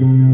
Mm-hmm.